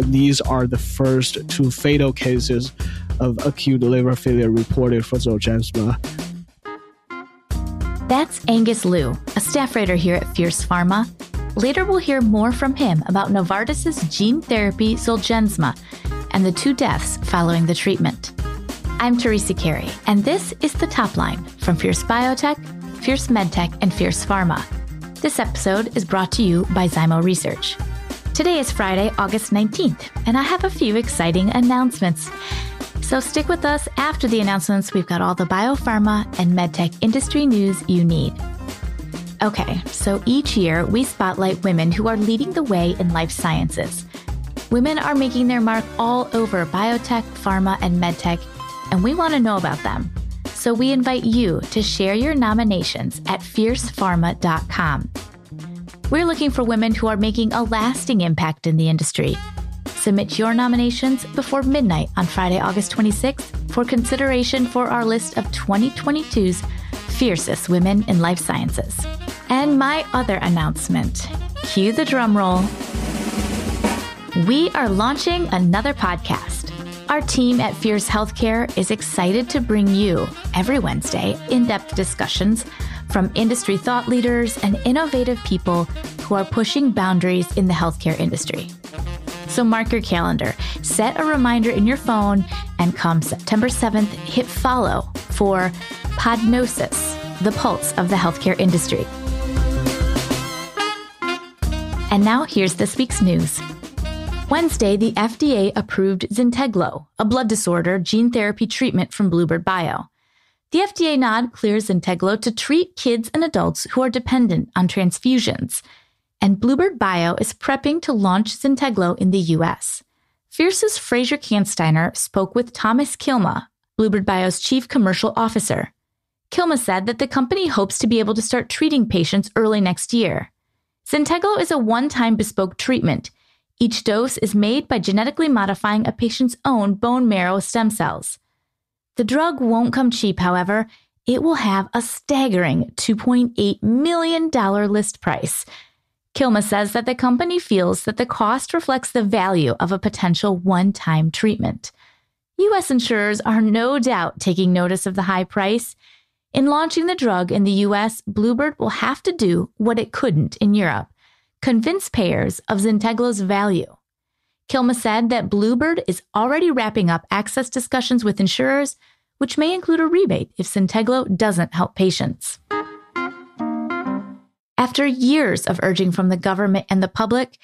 These are the first two fatal cases of acute liver failure reported for Zolgensma. That's Angus Liu, a staff writer here at Fierce Pharma. Later, we'll hear more from him about Novartis's gene therapy Zolgensma and the two deaths following the treatment. I'm Teresa Carey, and this is the top line from Fierce Biotech, Fierce MedTech, and Fierce Pharma. This episode is brought to you by Zymo Research. Today is Friday, August 19th, and I have a few exciting announcements. So stick with us after the announcements. We've got all the biopharma and medtech industry news you need. Okay, so each year we spotlight women who are leading the way in life sciences. Women are making their mark all over biotech, pharma, and medtech, and we want to know about them. So we invite you to share your nominations at fiercepharma.com. We're looking for women who are making a lasting impact in the industry. Submit your nominations before midnight on Friday, August 26th for consideration for our list of 2022's fiercest women in life sciences. And my other announcement cue the drum roll. We are launching another podcast. Our team at Fierce Healthcare is excited to bring you every Wednesday in depth discussions from industry thought leaders and innovative people who are pushing boundaries in the healthcare industry. So mark your calendar, set a reminder in your phone, and come September 7th, hit follow for Podnosis, the pulse of the healthcare industry. And now here's this week's news. Wednesday, the FDA approved Zynteglo, a blood disorder gene therapy treatment from Bluebird Bio. The FDA nod clears Zynteglo to treat kids and adults who are dependent on transfusions. And Bluebird Bio is prepping to launch Zynteglo in the US. Fierce's Fraser Kansteiner spoke with Thomas Kilma, Bluebird Bio's chief commercial officer. Kilma said that the company hopes to be able to start treating patients early next year. Zynteglo is a one-time bespoke treatment. Each dose is made by genetically modifying a patient's own bone marrow stem cells. The drug won't come cheap, however. It will have a staggering $2.8 million list price. Kilma says that the company feels that the cost reflects the value of a potential one time treatment. U.S. insurers are no doubt taking notice of the high price. In launching the drug in the U.S., Bluebird will have to do what it couldn't in Europe convince payers of Zynteglo's value. Kilma said that Bluebird is already wrapping up access discussions with insurers, which may include a rebate if Zynteglo doesn't help patients. After years of urging from the government and the public,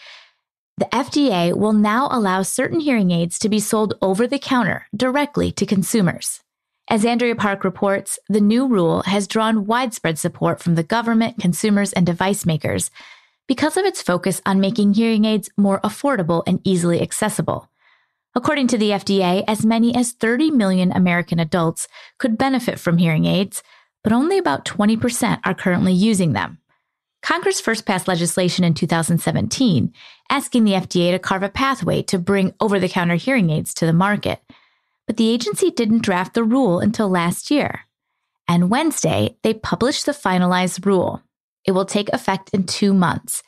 the FDA will now allow certain hearing aids to be sold over the counter directly to consumers. As Andrea Park reports, the new rule has drawn widespread support from the government, consumers, and device makers because of its focus on making hearing aids more affordable and easily accessible. According to the FDA, as many as 30 million American adults could benefit from hearing aids, but only about 20% are currently using them. Congress first passed legislation in 2017 asking the FDA to carve a pathway to bring over the counter hearing aids to the market. But the agency didn't draft the rule until last year. And Wednesday, they published the finalized rule. It will take effect in two months.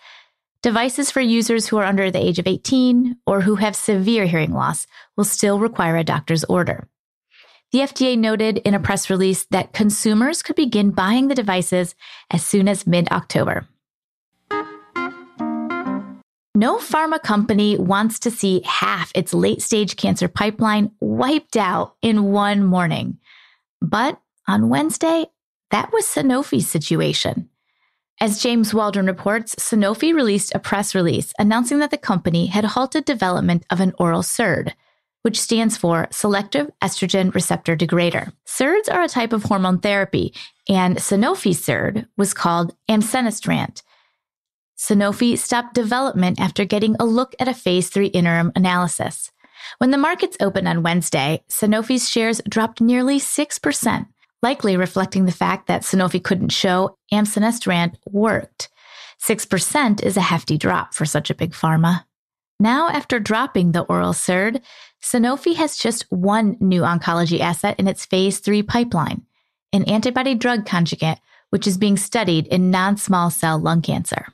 Devices for users who are under the age of 18 or who have severe hearing loss will still require a doctor's order. The FDA noted in a press release that consumers could begin buying the devices as soon as mid October. No pharma company wants to see half its late stage cancer pipeline wiped out in one morning. But on Wednesday, that was Sanofi's situation. As James Waldron reports, Sanofi released a press release announcing that the company had halted development of an oral SERD, which stands for Selective Estrogen Receptor Degrader. SERDs are a type of hormone therapy, and Sanofi's SERD was called amcenestrant. Sanofi stopped development after getting a look at a phase 3 interim analysis. When the markets opened on Wednesday, Sanofi's shares dropped nearly 6%, likely reflecting the fact that Sanofi couldn't show amcenestrant worked. 6% is a hefty drop for such a big pharma. Now, after dropping the oral SERD, Sanofi has just one new oncology asset in its phase 3 pipeline, an antibody drug conjugate, which is being studied in non small cell lung cancer.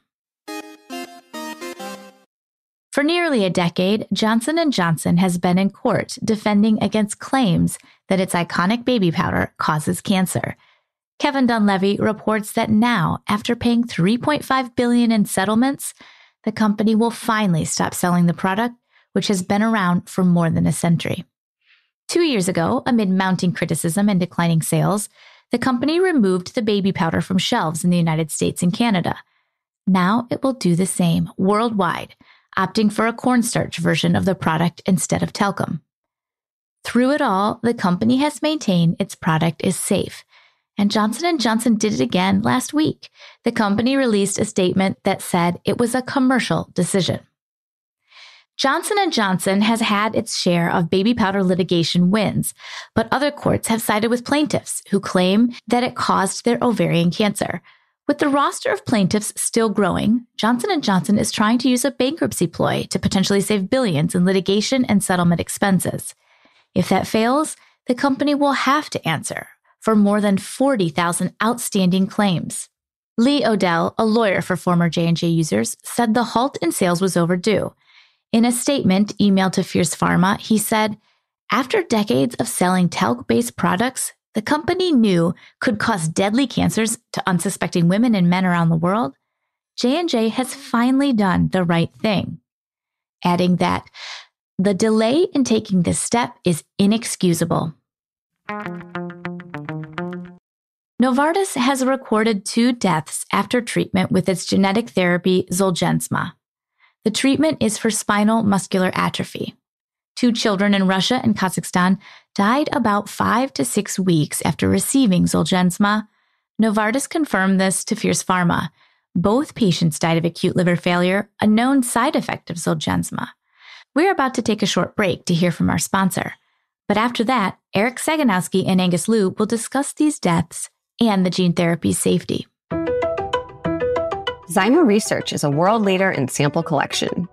For nearly a decade, Johnson & Johnson has been in court defending against claims that its iconic baby powder causes cancer. Kevin Dunleavy reports that now, after paying 3.5 billion in settlements, the company will finally stop selling the product, which has been around for more than a century. Two years ago, amid mounting criticism and declining sales, the company removed the baby powder from shelves in the United States and Canada. Now it will do the same worldwide, opting for a cornstarch version of the product instead of talcum. Through it all, the company has maintained its product is safe. And Johnson & Johnson did it again last week. The company released a statement that said it was a commercial decision. Johnson & Johnson has had its share of baby powder litigation wins, but other courts have sided with plaintiffs who claim that it caused their ovarian cancer. With the roster of plaintiffs still growing, Johnson & Johnson is trying to use a bankruptcy ploy to potentially save billions in litigation and settlement expenses. If that fails, the company will have to answer for more than 40,000 outstanding claims. Leigh O'Dell, a lawyer for former J&J users, said the halt in sales was overdue. In a statement emailed to Fierce Pharma, he said, "After decades of selling talc-based products, the company knew could cause deadly cancers to unsuspecting women and men around the world, J&J has finally done the right thing." Adding that the delay in taking this step is inexcusable. Novartis has recorded two deaths after treatment with its genetic therapy Zolgensma. The treatment is for spinal muscular atrophy. Two children in Russia and Kazakhstan died about five to six weeks after receiving Zolgensma. Novartis confirmed this to Fierce Pharma. Both patients died of acute liver failure, a known side effect of Zolgensma. We're about to take a short break to hear from our sponsor. But after that, Eric Sagonowsky and Angus Liu will discuss these deaths and the gene therapy safety. Zymo Research is a world leader in sample collection.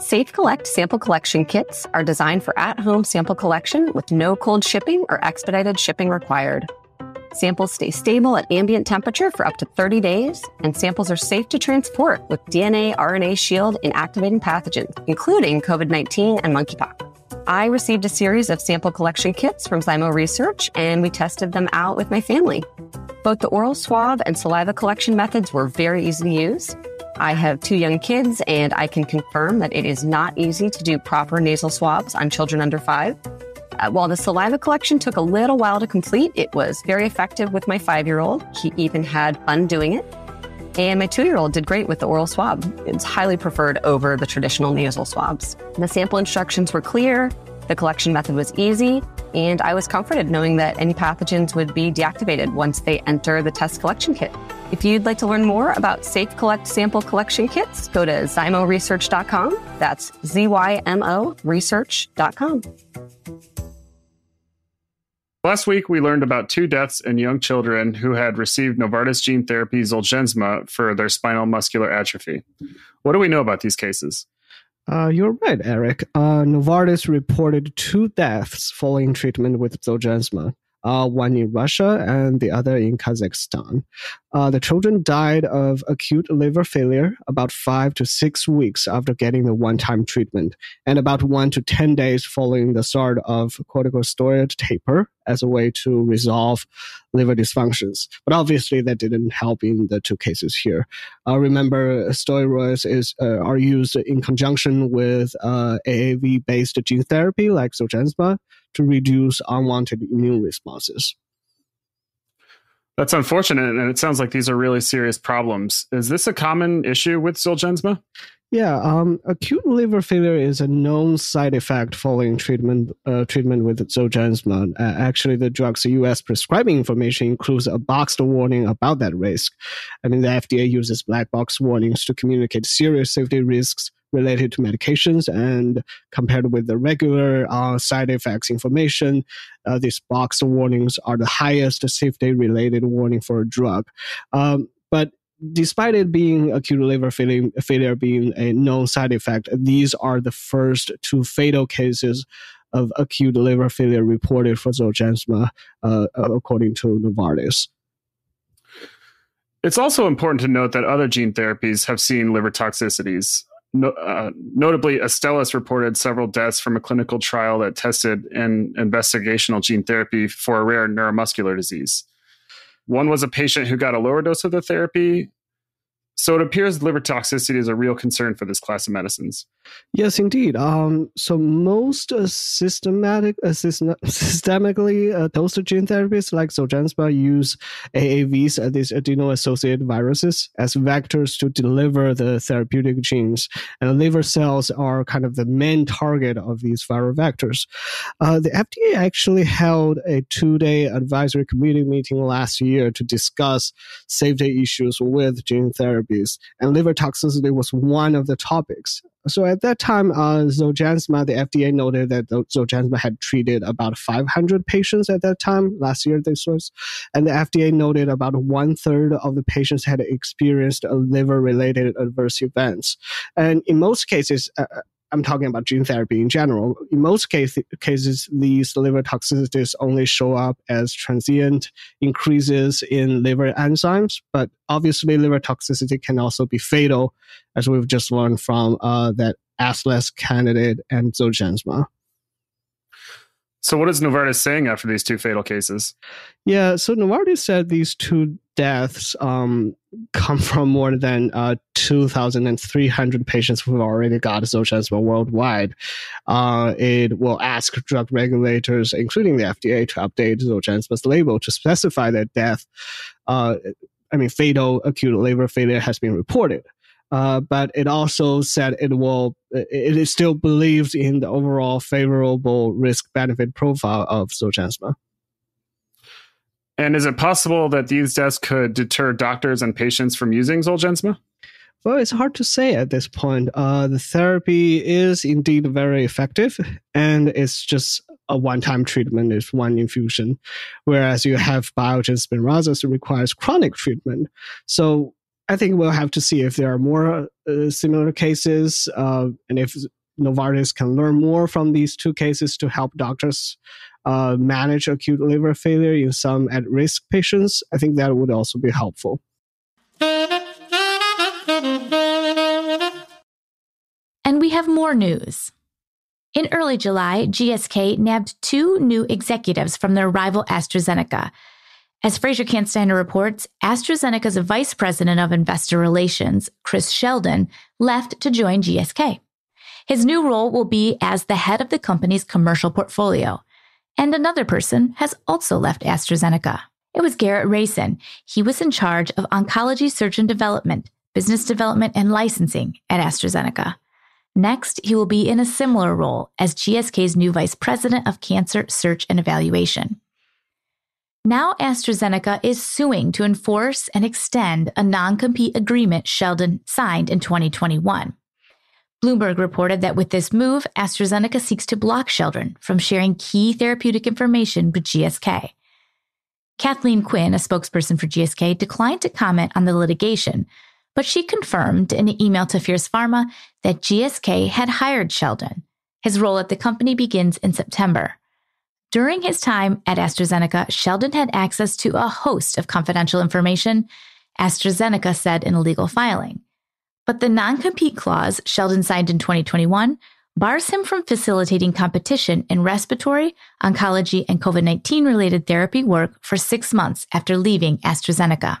Safe Collect sample collection kits are designed for at home sample collection with no cold shipping or expedited shipping required. Samples stay stable at ambient temperature for up to 30 days, and samples are safe to transport with DNA RNA shield inactivating pathogens, including COVID 19 and monkeypox. I received a series of sample collection kits from Zymo Research, and we tested them out with my family. Both the oral swab and saliva collection methods were very easy to use. I have two young kids, and I can confirm that it is not easy to do proper nasal swabs on children under five. Uh, while the saliva collection took a little while to complete, it was very effective with my five year old. He even had fun doing it. And my two year old did great with the oral swab. It's highly preferred over the traditional nasal swabs. The sample instructions were clear, the collection method was easy, and I was comforted knowing that any pathogens would be deactivated once they enter the test collection kit. If you'd like to learn more about Safe Collect sample collection kits, go to zymoresearch.com. That's Z Y M O research.com. Last week, we learned about two deaths in young children who had received Novartis gene therapy Zolgensma for their spinal muscular atrophy. What do we know about these cases? Uh, you're right, Eric. Uh, Novartis reported two deaths following treatment with Zolgensma uh, one in Russia and the other in Kazakhstan. Uh, the children died of acute liver failure about five to six weeks after getting the one time treatment, and about one to 10 days following the start of corticosteroid taper as a way to resolve liver dysfunctions. But obviously, that didn't help in the two cases here. Uh, remember, steroids is, uh, are used in conjunction with uh, AAV based gene therapy like Zolgensma to reduce unwanted immune responses. That's unfortunate, and it sounds like these are really serious problems. Is this a common issue with Zolgensma? Yeah, um, acute liver failure is a known side effect following treatment uh, treatment with Zolgensma. Uh, actually, the drug's U.S. prescribing information includes a boxed warning about that risk. I mean, the FDA uses black box warnings to communicate serious safety risks related to medications and compared with the regular uh, side effects information uh, these box warnings are the highest safety related warning for a drug um, but despite it being acute liver failure, failure being a known side effect these are the first two fatal cases of acute liver failure reported for Zolgensma, uh, according to Novartis. It's also important to note that other gene therapies have seen liver toxicities. Uh, notably, Astellas reported several deaths from a clinical trial that tested an investigational gene therapy for a rare neuromuscular disease. One was a patient who got a lower dose of the therapy, so it appears liver toxicity is a real concern for this class of medicines. Yes, indeed. Um, so most uh, systematic, uh, systemically uh, dosed gene therapies like Zolgensma use AAVs, uh, these adeno-associated viruses, as vectors to deliver the therapeutic genes. And liver cells are kind of the main target of these viral vectors. Uh, the FDA actually held a two-day advisory committee meeting last year to discuss safety issues with gene therapies, and liver toxicity was one of the topics. So at that time, uh, Zolgensma, the FDA noted that Zolgensma had treated about 500 patients at that time. Last year, this was, and the FDA noted about one third of the patients had experienced a liver-related adverse events, and in most cases. Uh, I'm talking about gene therapy in general. In most case, cases, these liver toxicities only show up as transient increases in liver enzymes, but obviously, liver toxicity can also be fatal, as we've just learned from uh, that Astellas candidate and Zolgensma. So, what is Novartis saying after these two fatal cases? Yeah, so Novartis said these two deaths um, come from more than uh, 2,300 patients who have already got Zolgensma worldwide. Uh, it will ask drug regulators, including the FDA, to update Zolgensma's label to specify that death, uh, I mean, fatal acute liver failure has been reported. Uh, but it also said it will it is still believes in the overall favorable risk benefit profile of Zolgensma. And is it possible that these deaths could deter doctors and patients from using Zolgensma? Well, it's hard to say at this point. Uh, the therapy is indeed very effective, and it's just a one-time treatment. It's one infusion, whereas you have Biogen Spinraza so requires chronic treatment. So I think we'll have to see if there are more uh, similar cases, uh, and if Novartis can learn more from these two cases to help doctors uh, manage acute liver failure in some at-risk patients. I think that would also be helpful. And we have more news. In early July, GSK nabbed two new executives from their rival AstraZeneca as Fraser Kansteiner reports, AstraZeneca's vice president of investor relations, Chris Sheldon, left to join GSK. His new role will be as the head of the company's commercial portfolio. And another person has also left AstraZeneca. It was Garrett Rayson. He was in charge of oncology search and development, business development, and licensing at AstraZeneca. Next, he will be in a similar role as GSK's new vice president of cancer search and evaluation. Now AstraZeneca is suing to enforce and extend a non-compete agreement Sheldon signed in 2021. Bloomberg reported that with this move, AstraZeneca seeks to block Sheldon from sharing key therapeutic information with GSK. Kathleen Quinn, a spokesperson for GSK, declined to comment on the litigation, but she confirmed in an email to Fierce Pharma that GSK had hired Sheldon. His role at the company begins in September. During his time at AstraZeneca, Sheldon had access to a host of confidential information, AstraZeneca said in a legal filing. But the non compete clause Sheldon signed in 2021 bars him from facilitating competition in respiratory, oncology, and COVID 19 related therapy work for six months after leaving AstraZeneca.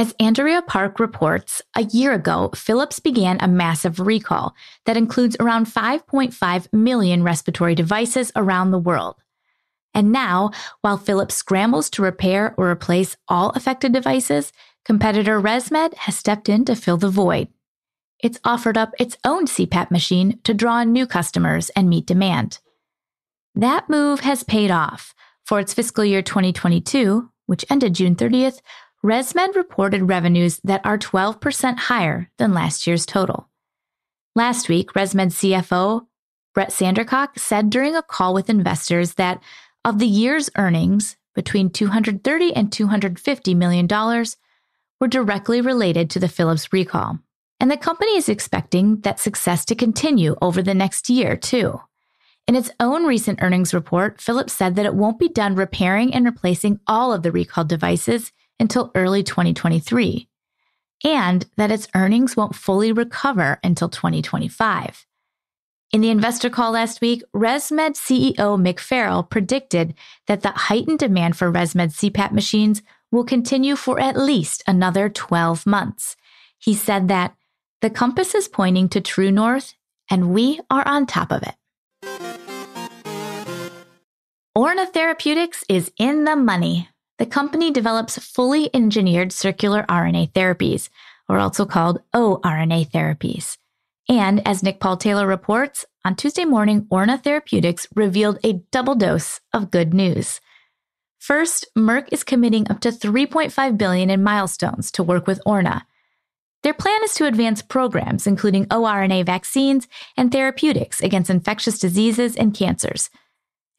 As Andrea Park reports, a year ago, Philips began a massive recall that includes around 5.5 million respiratory devices around the world. And now, while Philips scrambles to repair or replace all affected devices, competitor ResMed has stepped in to fill the void. It's offered up its own CPAP machine to draw in new customers and meet demand. That move has paid off. For its fiscal year 2022, which ended June 30th, ResMed reported revenues that are 12% higher than last year's total. Last week, ResMed CFO Brett Sandercock said during a call with investors that of the year's earnings, between 230 and 250 million dollars were directly related to the Philips recall. And the company is expecting that success to continue over the next year, too. In its own recent earnings report, Philips said that it won't be done repairing and replacing all of the recalled devices until early 2023. and that its earnings won't fully recover until 2025. In the investor call last week, ResMed CEO Mick Farrell predicted that the heightened demand for ResMed CPAP machines will continue for at least another 12 months. He said that the compass is pointing to true north and we are on top of it. Orna Therapeutics is in the money. The company develops fully engineered circular RNA therapies, or also called oRNA therapies. And as Nick Paul Taylor reports, on Tuesday morning, Orna Therapeutics revealed a double dose of good news. First, Merck is committing up to 3.5 billion in milestones to work with Orna. Their plan is to advance programs including oRNA vaccines and therapeutics against infectious diseases and cancers.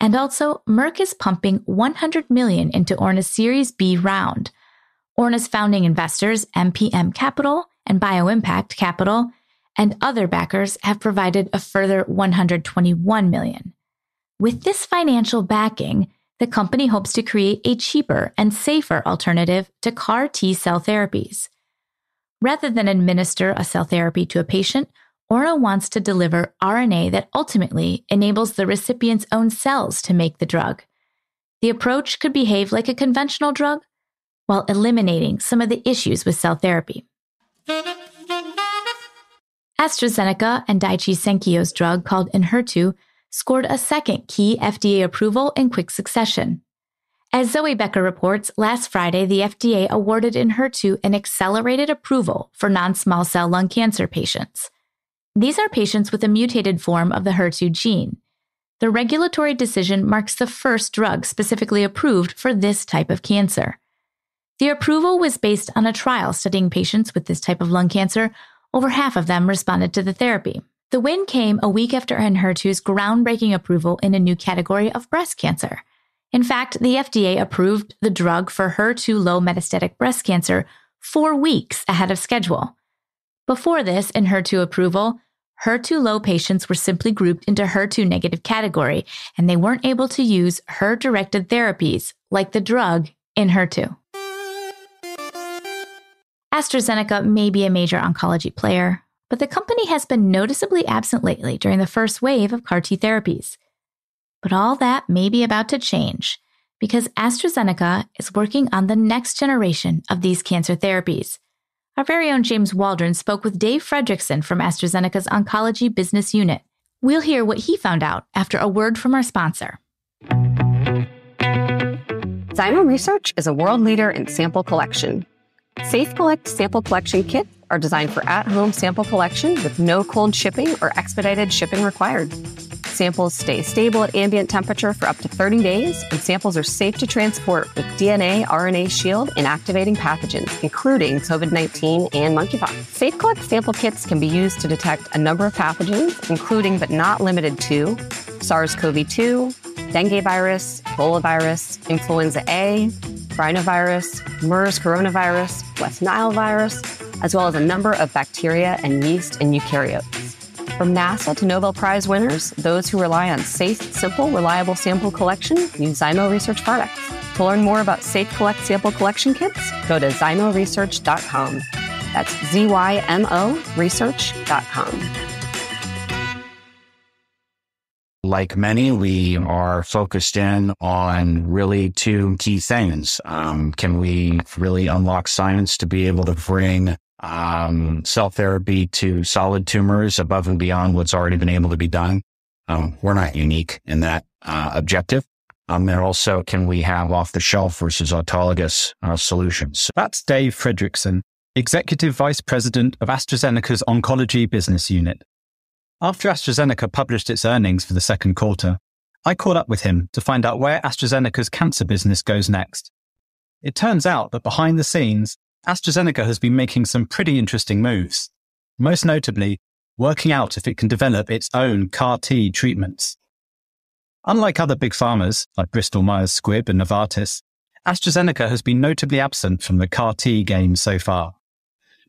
And also, Merck is pumping 100 million into Orna's Series B round. Orna's founding investors, MPM Capital and BioImpact Capital, and other backers have provided a further 121 million. With this financial backing, the company hopes to create a cheaper and safer alternative to CAR T cell therapies. Rather than administer a cell therapy to a patient, Orna wants to deliver RNA that ultimately enables the recipient's own cells to make the drug. The approach could behave like a conventional drug while eliminating some of the issues with cell therapy. AstraZeneca and Daiichi Sankyo's drug called Enhertu scored a second key FDA approval in quick succession. As Zoey Becker reports, last Friday the FDA awarded Enhertu an accelerated approval for non-small cell lung cancer patients. These are patients with a mutated form of the HER2 gene. The regulatory decision marks the first drug specifically approved for this type of cancer. The approval was based on a trial studying patients with this type of lung cancer over half of them responded to the therapy. The win came a week after Enhertu's groundbreaking approval in a new category of breast cancer. In fact, the FDA approved the drug for HER2 low metastatic breast cancer four weeks ahead of schedule. Before this, Enhertu approval, HER2 low patients were simply grouped into HER2 negative category, and they weren't able to use HER directed therapies like the drug Enhertu. AstraZeneca may be a major oncology player, but the company has been noticeably absent lately during the first wave of CAR T therapies. But all that may be about to change because AstraZeneca is working on the next generation of these cancer therapies. Our very own James Waldron spoke with Dave Fredrickson from AstraZeneca's Oncology Business Unit. We'll hear what he found out after a word from our sponsor. Zymo Research is a world leader in sample collection Safe Collect sample collection kits are designed for at home sample collection with no cold shipping or expedited shipping required. Samples stay stable at ambient temperature for up to 30 days, and samples are safe to transport with DNA RNA shield inactivating pathogens, including COVID 19 and monkeypox. Safe Collect sample kits can be used to detect a number of pathogens, including but not limited to SARS CoV 2, dengue virus, Ebola virus, influenza A, rhinovirus, MERS coronavirus, West Nile virus, as well as a number of bacteria and yeast and eukaryotes. From NASA to Nobel Prize winners, those who rely on safe, simple, reliable sample collection use Zymo Research products. To learn more about Safe Collect sample collection kits, go to zymoresearch.com. That's Z-Y-M-O research.com. like many, we are focused in on really two key things. Um, can we really unlock science to be able to bring um, cell therapy to solid tumors above and beyond what's already been able to be done? Um, we're not unique in that uh, objective. Um, and also, can we have off the shelf versus autologous uh, solutions? That's Dave Fredrickson, Executive Vice President of AstraZeneca's Oncology Business Unit. After AstraZeneca published its earnings for the second quarter, I caught up with him to find out where AstraZeneca's cancer business goes next. It turns out that behind the scenes, AstraZeneca has been making some pretty interesting moves, most notably working out if it can develop its own CAR T treatments. Unlike other big pharmas like Bristol Myers Squibb and Novartis, AstraZeneca has been notably absent from the CAR T game so far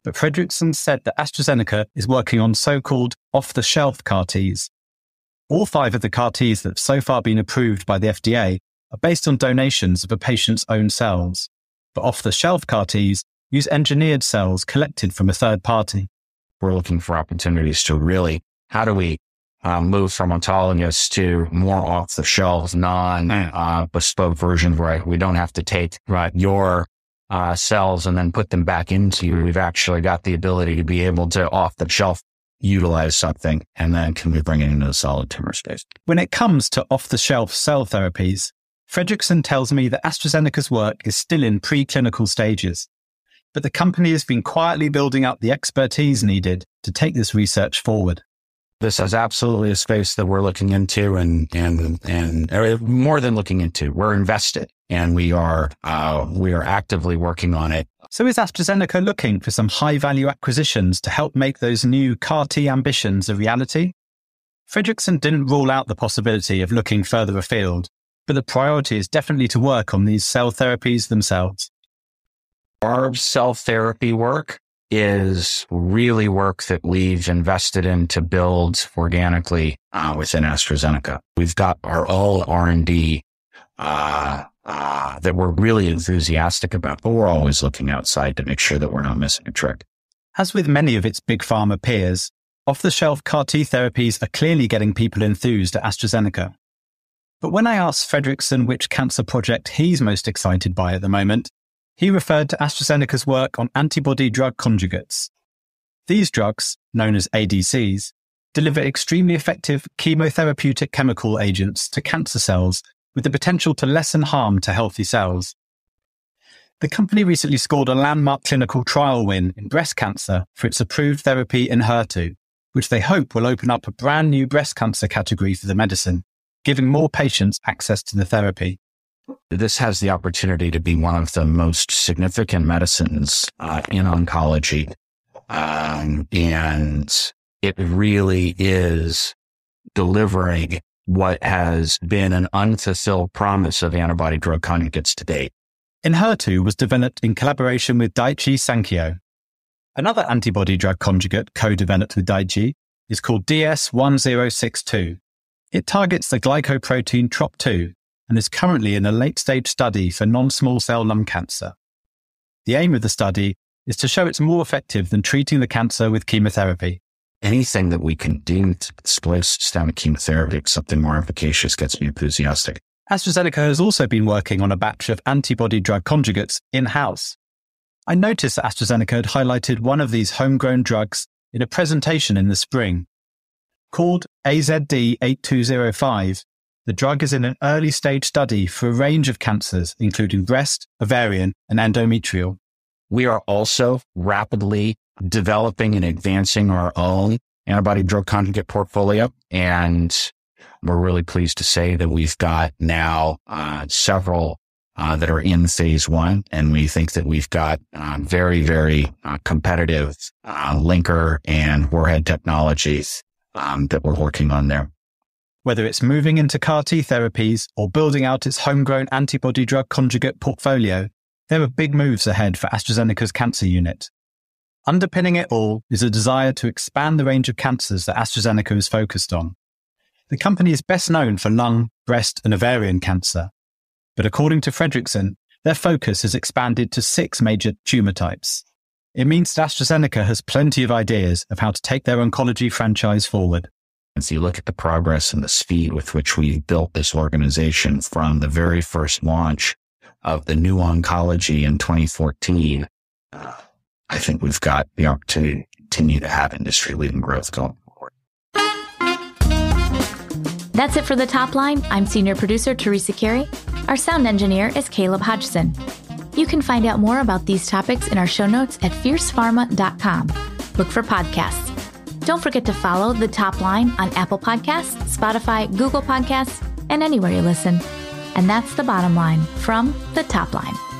but Fredrickson said that AstraZeneca is working on so-called off-the-shelf CAR Ts. All five of the CAR Ts that have so far been approved by the FDA are based on donations of a patient's own cells. But off-the-shelf CAR Ts use engineered cells collected from a third party. We're looking for opportunities to really, how do we uh, move from autologous to more off the shelf, non uh, bespoke versions where we don't have to take right, your uh, cells and then put them back into you. We've actually got the ability to be able to off the shelf utilize something and then can we bring it into the solid tumor space? When it comes to off the shelf cell therapies, Fredrickson tells me that AstraZeneca's work is still in preclinical stages, but the company has been quietly building up the expertise needed to take this research forward. This is absolutely a space that we're looking into and, and, and more than looking into, we're invested and we are, uh, we are actively working on it so is AstraZeneca looking for some high value acquisitions to help make those new CAR T ambitions a reality? Fredrickson didn't rule out the possibility of looking further afield, but the priority is definitely to work on these cell therapies themselves. Our cell therapy work is really work that we've invested in to build organically uh, within AstraZeneca. We've got our own R&D uh, uh, that we're really enthusiastic about, but we're always looking outside to make sure that we're not missing a trick. As with many of its big pharma peers, off the shelf CAR T therapies are clearly getting people enthused at AstraZeneca. But when I asked Fredrickson which cancer project he's most excited by at the moment, he referred to AstraZeneca's work on antibody drug conjugates. These drugs, known as ADCs, deliver extremely effective chemotherapeutic chemical agents to cancer cells with the potential to lessen harm to healthy cells. The company recently scored a landmark clinical trial win in breast cancer for its approved therapy Enhertu, which they hope will open up a brand new breast cancer category for the medicine, giving more patients access to the therapy. This has the opportunity to be one of the most significant medicines uh, in oncology. Um, and it really is delivering what has been an unfulfilled promise of antibody drug conjugates to date. Enhertu was developed in collaboration with Daiichi Sankyo. Another antibody drug conjugate co-developed with Daiichi is called DS1062. It targets the glycoprotein TROP2 and is currently in a late stage study for non-small cell lung cancer. The aim of the study is to show it's more effective than treating the cancer with chemotherapy anything that we can do to displace systemic chemotherapy, something more efficacious gets me enthusiastic. AstraZeneca has also been working on a batch of antibody drug conjugates in house. I noticed that AstraZeneca had highlighted one of these homegrown drugs in a presentation in the spring. Called AZD 8205, the drug is in an early stage study for a range of cancers, including breast, ovarian, and endometrial. We are also rapidly developing and advancing our own antibody drug conjugate portfolio. And we're really pleased to say that we've got now uh, several uh, that are in phase one. And we think that we've got uh, very, very uh, competitive uh, linker and warhead technologies um, that we're working on there. Whether it's moving into CAR T therapies or building out its homegrown antibody drug conjugate portfolio, there are big moves ahead for AstraZeneca's cancer unit. Underpinning it all is a desire to expand the range of cancers that AstraZeneca is focused on. The company is best known for lung, breast, and ovarian cancer. But according to Fredrickson, their focus has expanded to six major tumor types. It means that AstraZeneca has plenty of ideas of how to take their oncology franchise forward. As you look at the progress and the speed with which we built this organization from the very first launch of the new oncology in 2014, uh, I think we've got the opportunity to continue to have industry leading growth going forward. That's it for the top line. I'm senior producer Teresa Carey. Our sound engineer is Caleb Hodgson. You can find out more about these topics in our show notes at fiercepharma.com. Look for podcasts. Don't forget to follow the top line on Apple Podcasts, Spotify, Google Podcasts, and anywhere you listen. And that's the bottom line from the top line.